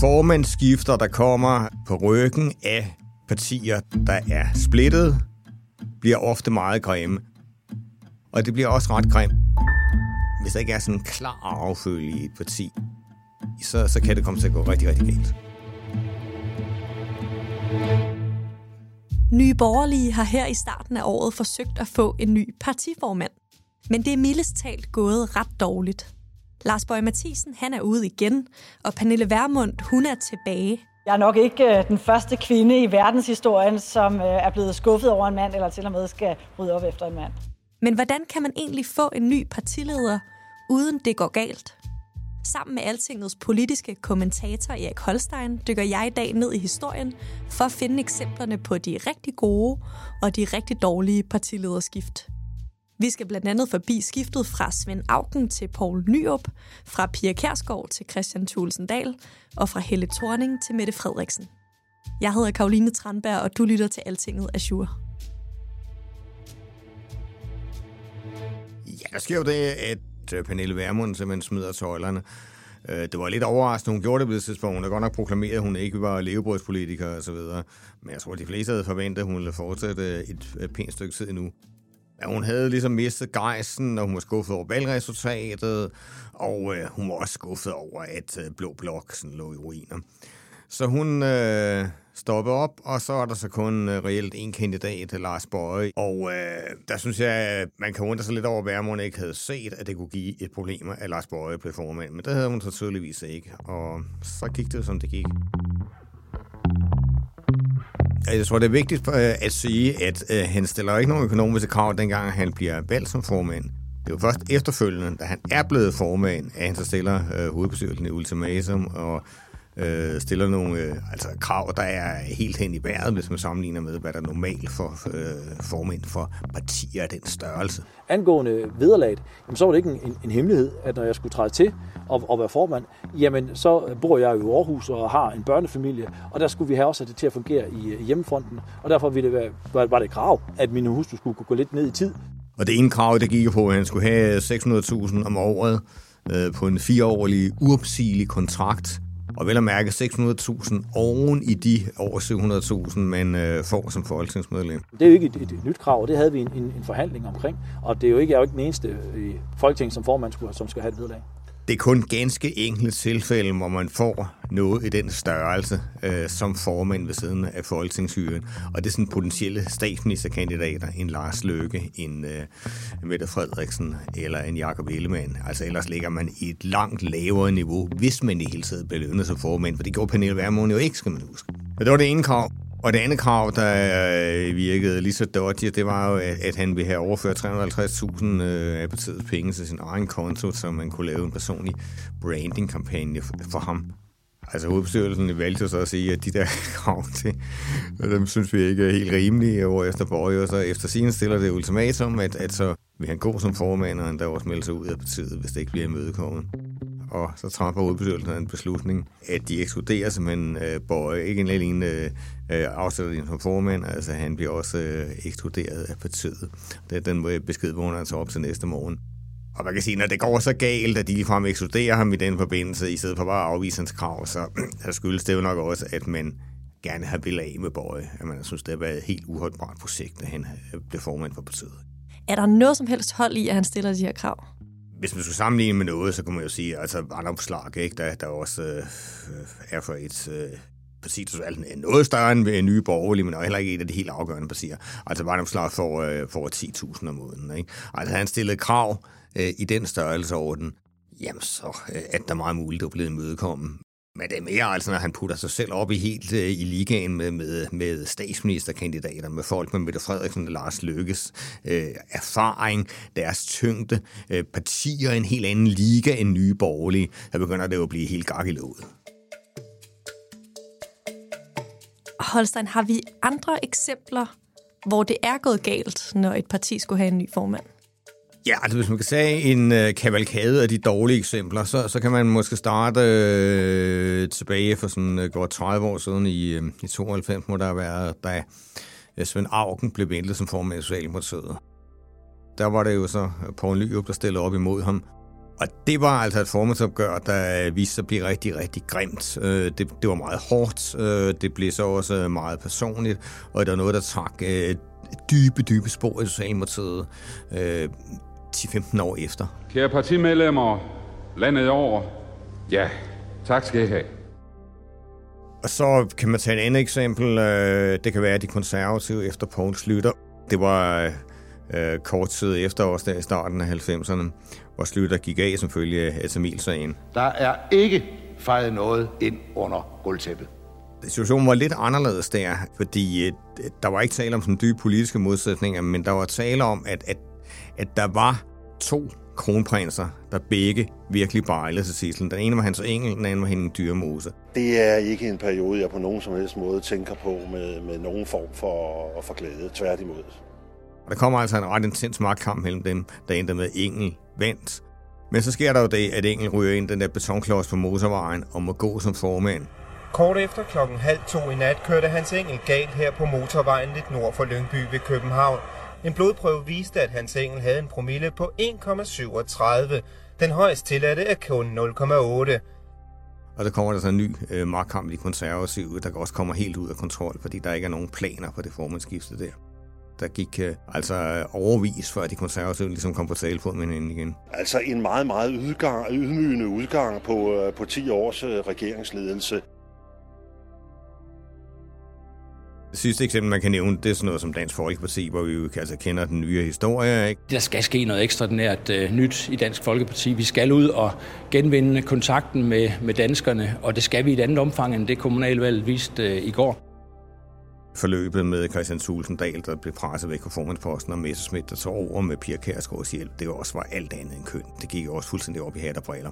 Formandsskifter, der kommer på ryggen af partier, der er splittet, bliver ofte meget grimme. Og det bliver også ret grimt, hvis der ikke er sådan en klar affølge i et parti. Så, så kan det komme til at gå rigtig, rigtig galt. Nye Borgerlige har her i starten af året forsøgt at få en ny partiformand. Men det er mildest talt gået ret dårligt. Lars Bøge Mathisen, han er ude igen, og Pernille Vermund, hun er tilbage. Jeg er nok ikke øh, den første kvinde i verdenshistorien, som øh, er blevet skuffet over en mand, eller til og med skal rydde op efter en mand. Men hvordan kan man egentlig få en ny partileder, uden det går galt? Sammen med Altingets politiske kommentator Erik Holstein dykker jeg i dag ned i historien for at finde eksemplerne på de rigtig gode og de rigtig dårlige partilederskift. Vi skal blandt andet forbi skiftet fra Svend Auken til Poul Nyrup, fra Pia Kærsgaard til Christian Thulesen Dahl og fra Helle Thorning til Mette Frederiksen. Jeg hedder Karoline Tranberg, og du lytter til Altinget Azure. Ja, der sker jo det, at øh, Pernille Vermund simpelthen smider tøjlerne. Øh, det var lidt overraskende, hun gjorde det på det tidspunkt. Hun har godt nok proklameret, at hun ikke var levebrødspolitiker og så videre. Men jeg tror, at de fleste havde forventet, at hun ville fortsætte et pænt stykke tid endnu. Ja, hun havde ligesom mistet gejsen, og hun var skuffet over valgresultatet, og øh, hun var også skuffet over, at øh, Blå Blok sådan, lå i ruiner. Så hun øh, stoppede op, og så er der så kun øh, reelt en kandidat, Lars Bøje. Og øh, der synes jeg, man kan undre sig lidt over, hvad hun ikke havde set, at det kunne give et problem, at Lars Bøje blev formand. Men det havde hun så tydeligvis ikke, og så gik det, som det gik. Øh, jeg tror, det er vigtigt øh, at sige, at øh, han stiller ikke nogen økonomiske krav, dengang han bliver valgt som formand. Det er jo først efterfølgende, da han er blevet formand, at han så stiller øh, hovedbestyrelsen i ultimatum og øh, stiller nogle øh, altså krav, der er helt hen i vejret, hvis man sammenligner med, hvad der er normalt for øh, formænd for partier af den størrelse. Angående vederlaget, jamen, så var det ikke en, en, hemmelighed, at når jeg skulle træde til og, og være formand, jamen så bor jeg i Aarhus og har en børnefamilie, og der skulle vi have også det til at fungere i, i hjemmefronten, og derfor ville det være, var, det krav, at min hustru skulle gå lidt ned i tid. Og det ene krav, det gik på, at han skulle have 600.000 om året øh, på en fireårig uopsigelig kontrakt, og vel at mærke 600.000 oven i de over 700.000, man øh, får som folketingsmedlem. Det er jo ikke et, et, et nyt krav, og det havde vi en, en, en forhandling omkring. Og det er jo ikke, jeg er jo ikke den eneste i Folketinget som formand, skulle, som skal have et vedlag. Det er kun ganske enkelte tilfælde, hvor man får noget i den størrelse øh, som formand ved siden af folketingshyren. Og det er sådan potentielle statsministerkandidater, en Lars Løkke, en øh, Mette Frederiksen eller en Jakob Ellemann. Altså ellers ligger man i et langt lavere niveau, hvis man i hele taget belønner sig formand, for det gjorde Pernille Vermund jo ikke, skal man huske. Men det var det ene krav. Og det andet krav, der øh, virkede lige så dodgy, det var jo, at han ville have overført 350.000 af partiets penge til sin egen konto, så man kunne lave en personlig branding-kampagne for ham. Altså hovedbestyrelsen valgte så at sige, at de der krav til, dem synes vi ikke er helt rimelige, hvor efter Borg, og så efter sin stiller det ultimatum, at, at så vil han gå som formand, og endda der også melde sig ud af partiet, hvis det ikke bliver imødekommet og så træffer hovedbestyrelsen en beslutning, at de ekskluderer simpelthen øh, Borg, ikke en alene øh, øh, afsætter din som formand, altså han bliver også øh, ekskluderet af partiet. Det er den øh, besked, hvor han altså op til næste morgen. Og man kan sige, når det går så galt, at de ligefrem ekskluderer ham i den forbindelse, i stedet for bare at afvise hans krav, så, så skyldes det jo nok også, at man gerne har ville af med Bøje. At man synes, det har været et helt uholdbart projekt, at han øh, blev formand for partiet. Er der noget som helst hold i, at han stiller de her krav? Hvis man skulle sammenligne med noget, så kan man jo sige, altså Slag, ikke, der, der også øh, er for et øh, parti, der er noget større end Nye Borgerlige, men heller ikke et af de helt afgørende partier. Altså Slag får, øh, får 10.000 om måneden. Ikke? Altså han stillede krav øh, i den størrelseorden, jamen så øh, at der meget muligt at blive imødekommet. Men det er mere altså, når han putter sig selv op i helt øh, i ligaen med, med, med statsministerkandidater, med folk med Mette Frederiksen og Lars Lykkes øh, erfaring, deres tyngde, øh, partier en helt anden liga end nye borgerlige, der begynder det jo at blive helt gakkelåget. Holstein, har vi andre eksempler, hvor det er gået galt, når et parti skulle have en ny formand? Ja, altså hvis man kan sige en øh, kavalkade af de dårlige eksempler, så, så kan man måske starte øh, tilbage for sådan øh, godt 30 år siden i, øh, i 92, må der være, da øh, Svend Augen blev ventet som formand i Socialdemokratiet. Der var det jo så øh, Poul Nyrup, der stillede op imod ham. Og det var altså et formandsopgør, der viste sig at blive rigtig, rigtig grimt. Øh, det, det var meget hårdt, øh, det blev så også meget personligt, og det var noget, der trak dybe, dybe spor i Socialdemokratiet. 10-15 år efter. Kære partimedlemmer, landet over. Ja, tak skal I have. Og så kan man tage et andet eksempel. Øh, det kan være de konservative efter Poul Slytter. Det var øh, kort tid efter årsdag i starten af 90'erne, hvor Slytter gik af som følge af Tamilsagen. Der er ikke fejret noget ind under gulvtæppet. Situationen var lidt anderledes der, fordi øh, der var ikke tale om sådan dybe politiske modsætninger, men der var tale om, at, at at der var to kronprinser, der begge virkelig bejlede til titlen. Den ene var Hans Engel, den anden var Henning Dyrmose. Det er ikke en periode, jeg på nogen som helst måde tænker på med, med nogen form for, for glæde. Tværtimod. Og der kommer altså en ret intens magtkamp mellem dem, der endte med Engel vandt. Men så sker der jo det, at Engel ryger ind den der betonklods på motorvejen og må gå som formand. Kort efter klokken halv to i nat kørte Hans Engel galt her på motorvejen lidt nord for Lyngby ved København. En blodprøve viste, at hans engel havde en promille på 1,37. Den højst tilladte er kun 0,8. Og der kommer der så en ny øh, magtkamp i de konservative, der også kommer helt ud af kontrol, fordi der ikke er nogen planer på det formandskifte der. Der gik øh, altså overvis, før de konservative ligesom kom på talefod med hinanden igen. Altså en meget, meget udgang, ydmygende udgang på, øh, på 10 års øh, regeringsledelse. Det sidste eksempel, man kan nævne, det er sådan noget som Dansk Folkeparti, hvor vi jo altså kender den nye historie. Ikke? Der skal ske noget ekstraordinært uh, nyt i Dansk Folkeparti. Vi skal ud og genvinde kontakten med, med danskerne, og det skal vi i et andet omfang, end det kommunalvalget viste uh, i går. Forløbet med Christian Tulsendal, der blev presset væk fra formandsposten, og Messerschmidt, der tog over med Pia Kærsgaards hjælp, det også var alt andet end køn. Det gik også fuldstændig op i hat og briller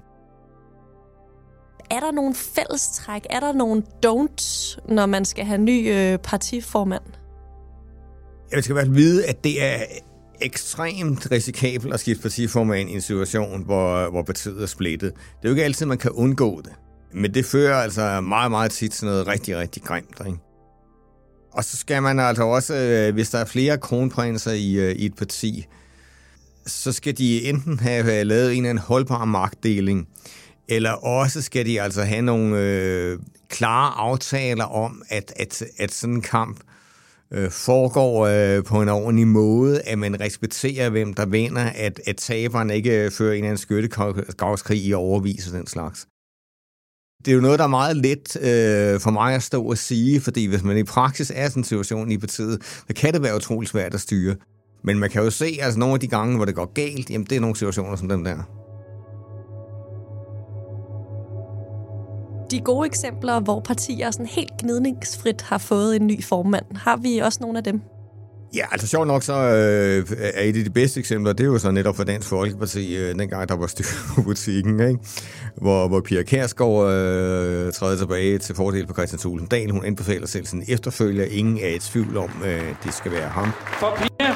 er der nogle fællestræk? Er der nogle don'ts, når man skal have ny øh, partiformand? Jeg skal i hvert fald vide, at det er ekstremt risikabelt at skifte partiformand i en situation, hvor, hvor partiet er splittet. Det er jo ikke altid, man kan undgå det. Men det fører altså meget, meget tit til noget rigtig, rigtig grimt. Ikke? Og så skal man altså også, øh, hvis der er flere kronprinser i, øh, i et parti, så skal de enten have øh, lavet en eller anden holdbar magtdeling, eller også skal de altså have nogle øh, klare aftaler om, at, at, at sådan en kamp øh, foregår øh, på en ordentlig måde, at man respekterer, hvem der vinder, at, at taberen ikke øh, fører en eller anden skyttegravskrig i overvis og den slags. Det er jo noget, der er meget let øh, for mig at stå og sige, fordi hvis man i praksis er sådan en situation i partiet, så kan det være utrolig svært at styre. Men man kan jo se, at altså, nogle af de gange, hvor det går galt, jamen det er nogle situationer som den der. De gode eksempler, hvor partier sådan helt gnidningsfrit har fået en ny formand. Har vi også nogle af dem? Ja, altså sjovt nok så øh, er et af de bedste eksempler, det er jo så netop for Dansk Folkeparti, øh, dengang der var styr på butikken, ikke? Hvor, hvor Pia Kærsgaard øh, træder tilbage til fordel for Christian Tulsendal. Hun anbefaler selv sin efterfølger. Ingen er i tvivl om, øh, det skal være ham. For Pia,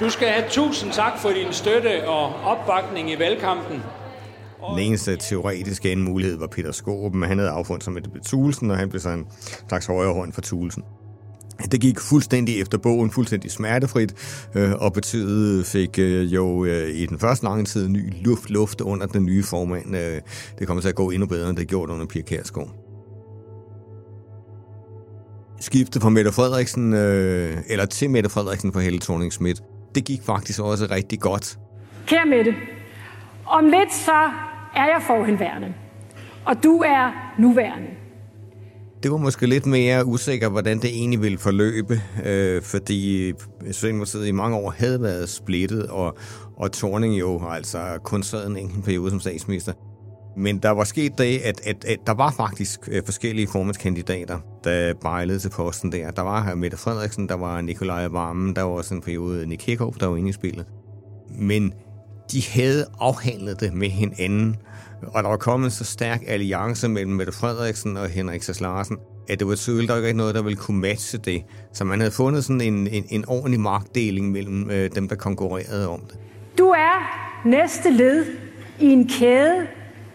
du skal have tusind tak for din støtte og opbakning i valgkampen. Den eneste teoretiske en mulighed var Peter Skåb, men han havde affundet sig med det Tulsen, og han blev så en slags højre hånd for Tulsen. Det gik fuldstændig efter bogen, fuldstændig smertefrit, øh, og partiet fik øh, jo øh, i den første lange tid ny luft, luft under den nye formand. Øh, det kommer til at gå endnu bedre, end det gjorde under Pia Kærsgaard. Skiftet fra Mette Frederiksen, øh, eller til Mette Frederiksen for Helle thorning Schmidt, det gik faktisk også rigtig godt. Kære Mette, om lidt så er jeg forhenværende, og du er nuværende. Det var måske lidt mere usikker, hvordan det egentlig ville forløbe, øh, fordi Socialdemokratiet i mange år havde været splittet, og, og Torning jo altså kun sad en enkelt periode som statsminister. Men der var sket det, at, at, at der var faktisk øh, forskellige formandskandidater, der bejlede til posten der. Der var Mette Frederiksen, der var Nikolaj Varmen, der var også en periode Nick Hækhoff, der var inde i spillet. Men de havde afhandlet det med hinanden, og der var kommet så stærk alliance mellem Mette Frederiksen og Henrik Sass Larsen, at det var tydeligt, der var ikke noget, der ville kunne matche det. Så man havde fundet sådan en, en, en ordentlig magtdeling mellem øh, dem, der konkurrerede om det. Du er næste led i en kæde,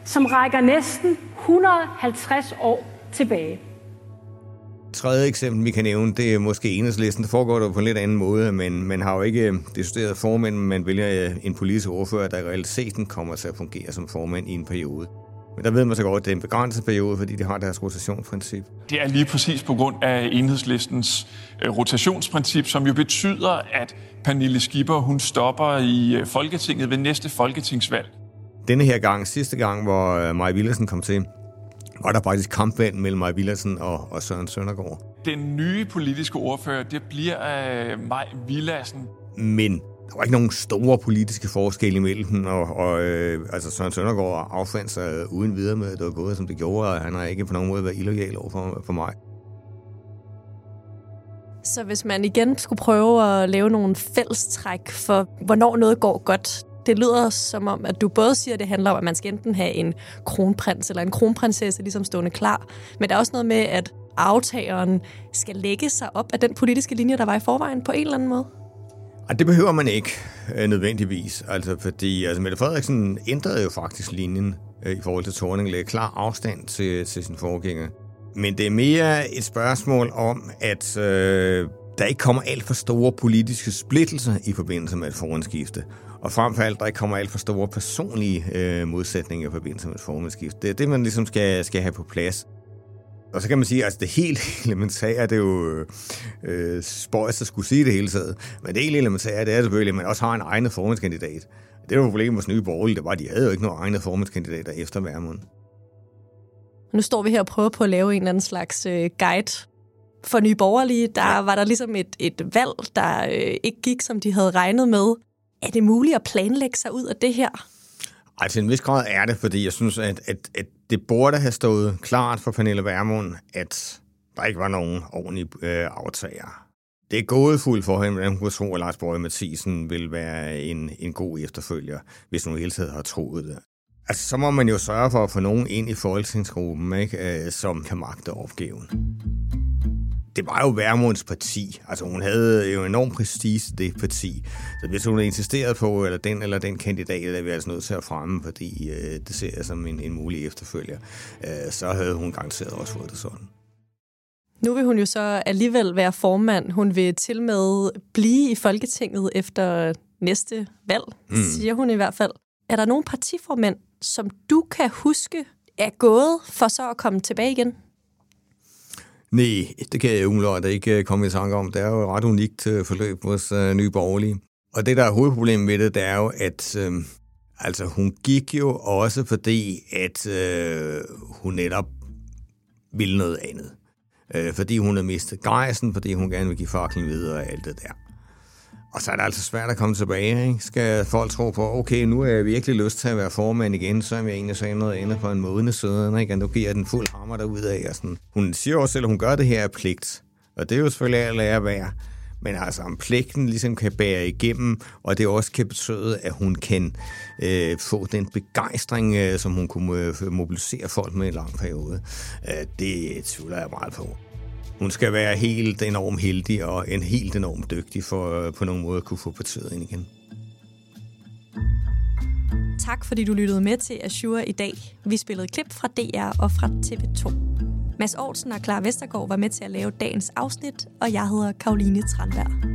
som rækker næsten 150 år tilbage. Tredje eksempel, vi kan nævne, det er måske enhedslisten. Det foregår der på en lidt anden måde, men man har jo ikke øh, decideret formænd, man vælger øh, en politisk ordfører, der i realiteten kommer til at fungere som formand i en periode. Men der ved man så godt, at det er en begrænset periode, fordi de har deres rotationsprincip. Det er lige præcis på grund af enhedslistens øh, rotationsprincip, som jo betyder, at Pernille Skipper hun stopper i Folketinget ved næste folketingsvalg. Denne her gang, sidste gang, hvor Maja Villersen kom til, var der faktisk kampvalg mellem Maja Villersen og, og Søren Søndergaard. Den nye politiske ordfører, det bliver uh, Maja Villersen. Men der var ikke nogen store politiske forskelle imellem dem, og, og øh, altså Søren Søndergaard affandt sig uden videre med, at det var gået, som det gjorde, og han har ikke på nogen måde været illoyal over for, for mig. Så hvis man igen skulle prøve at lave nogle fællestræk for, hvornår noget går godt, det lyder som om, at du både siger, at det handler om, at man skal enten have en kronprins eller en kronprinsesse ligesom stående klar, men der er også noget med, at aftageren skal lægge sig op af den politiske linje, der var i forvejen på en eller anden måde? Ej, det behøver man ikke øh, nødvendigvis, altså fordi altså Mette Frederiksen ændrede jo faktisk linjen øh, i forhold til Thorning, lagde klar afstand til, til sin forgænger. Men det er mere et spørgsmål om, at øh, der ikke kommer alt for store politiske splittelser i forbindelse med et forhåndsskifte. Og frem for alt, der ikke kommer alt for store personlige øh, modsætninger i forbindelse med et forhåndsskifte. Det er det, man ligesom skal, skal have på plads. Og så kan man sige, at altså det helt elementære, det er jo øh, spøjs at skulle sige det hele taget. Men det helt elementære, det er selvfølgelig, at man også har en egen formandskandidat. Det var problemet hos Nye Borgerlige, det var, at de havde jo ikke nogen egne formandskandidater efter Værmund. Nu står vi her og prøver på at lave en eller anden slags øh, guide for Nye Borgerlige. Der var der ligesom et, et valg, der øh, ikke gik, som de havde regnet med. Er det muligt at planlægge sig ud af det her? Ej, til en vis grad er det, fordi jeg synes, at, at, at det burde have stået klart for Pernille Vermund, at der ikke var nogen ordentlige øh, aftager. Det er gået fuldt for hende, at hun kunne tro, at Lars Borg Mathisen vil være en, en god efterfølger, hvis hun hele tiden har troet det. Altså, så må man jo sørge for at få nogen ind i folketingsgruppen, ikke, øh, som kan magte opgaven det var jo Værmunds parti. Altså hun havde jo enorm prestige det parti. Så hvis hun insisteret på, eller den eller den kandidat, er vi altså nødt til at fremme, fordi øh, det ser jeg som en, en mulig efterfølger, øh, så havde hun garanteret også fået det sådan. Nu vil hun jo så alligevel være formand. Hun vil til med blive i Folketinget efter næste valg, mm. siger hun i hvert fald. Er der nogle partiformænd, som du kan huske er gået for så at komme tilbage igen? Nej, det kan jeg umiddelbart ikke øh, komme i tanke om. Det er jo et ret unikt øh, forløb hos uh, Nye Borgerlige. Og det, der er hovedproblemet med det, det er jo, at øh, altså, hun gik jo også fordi, at øh, hun netop ville noget andet. Øh, fordi hun havde mistet grejsen, fordi hun gerne vil give faklen videre og alt det der. Og så er det altså svært at komme tilbage. Ikke? Skal folk tro på, okay, nu er jeg virkelig lyst til at være formand igen, så er jeg egentlig sagde noget andet på en måned siden, ikke? og nu giver jeg den fuld hammer derud af. Og sådan. Hun siger også selv, at hun gør det her af pligt. Og det er jo selvfølgelig at lære at være. Men altså, om pligten ligesom kan bære igennem, og det også kan betyde, at hun kan øh, få den begejstring, øh, som hun kunne øh, mobilisere folk med en lang periode, øh, det tvivler jeg meget på hun skal være helt enormt heldig og en helt enormt dygtig for øh, på nogen måde at kunne få partiet ind igen. Tak fordi du lyttede med til Azure i dag. Vi spillede klip fra DR og fra TV2. Mads Aarhusen og Clara Vestergaard var med til at lave dagens afsnit, og jeg hedder Karoline Tranberg.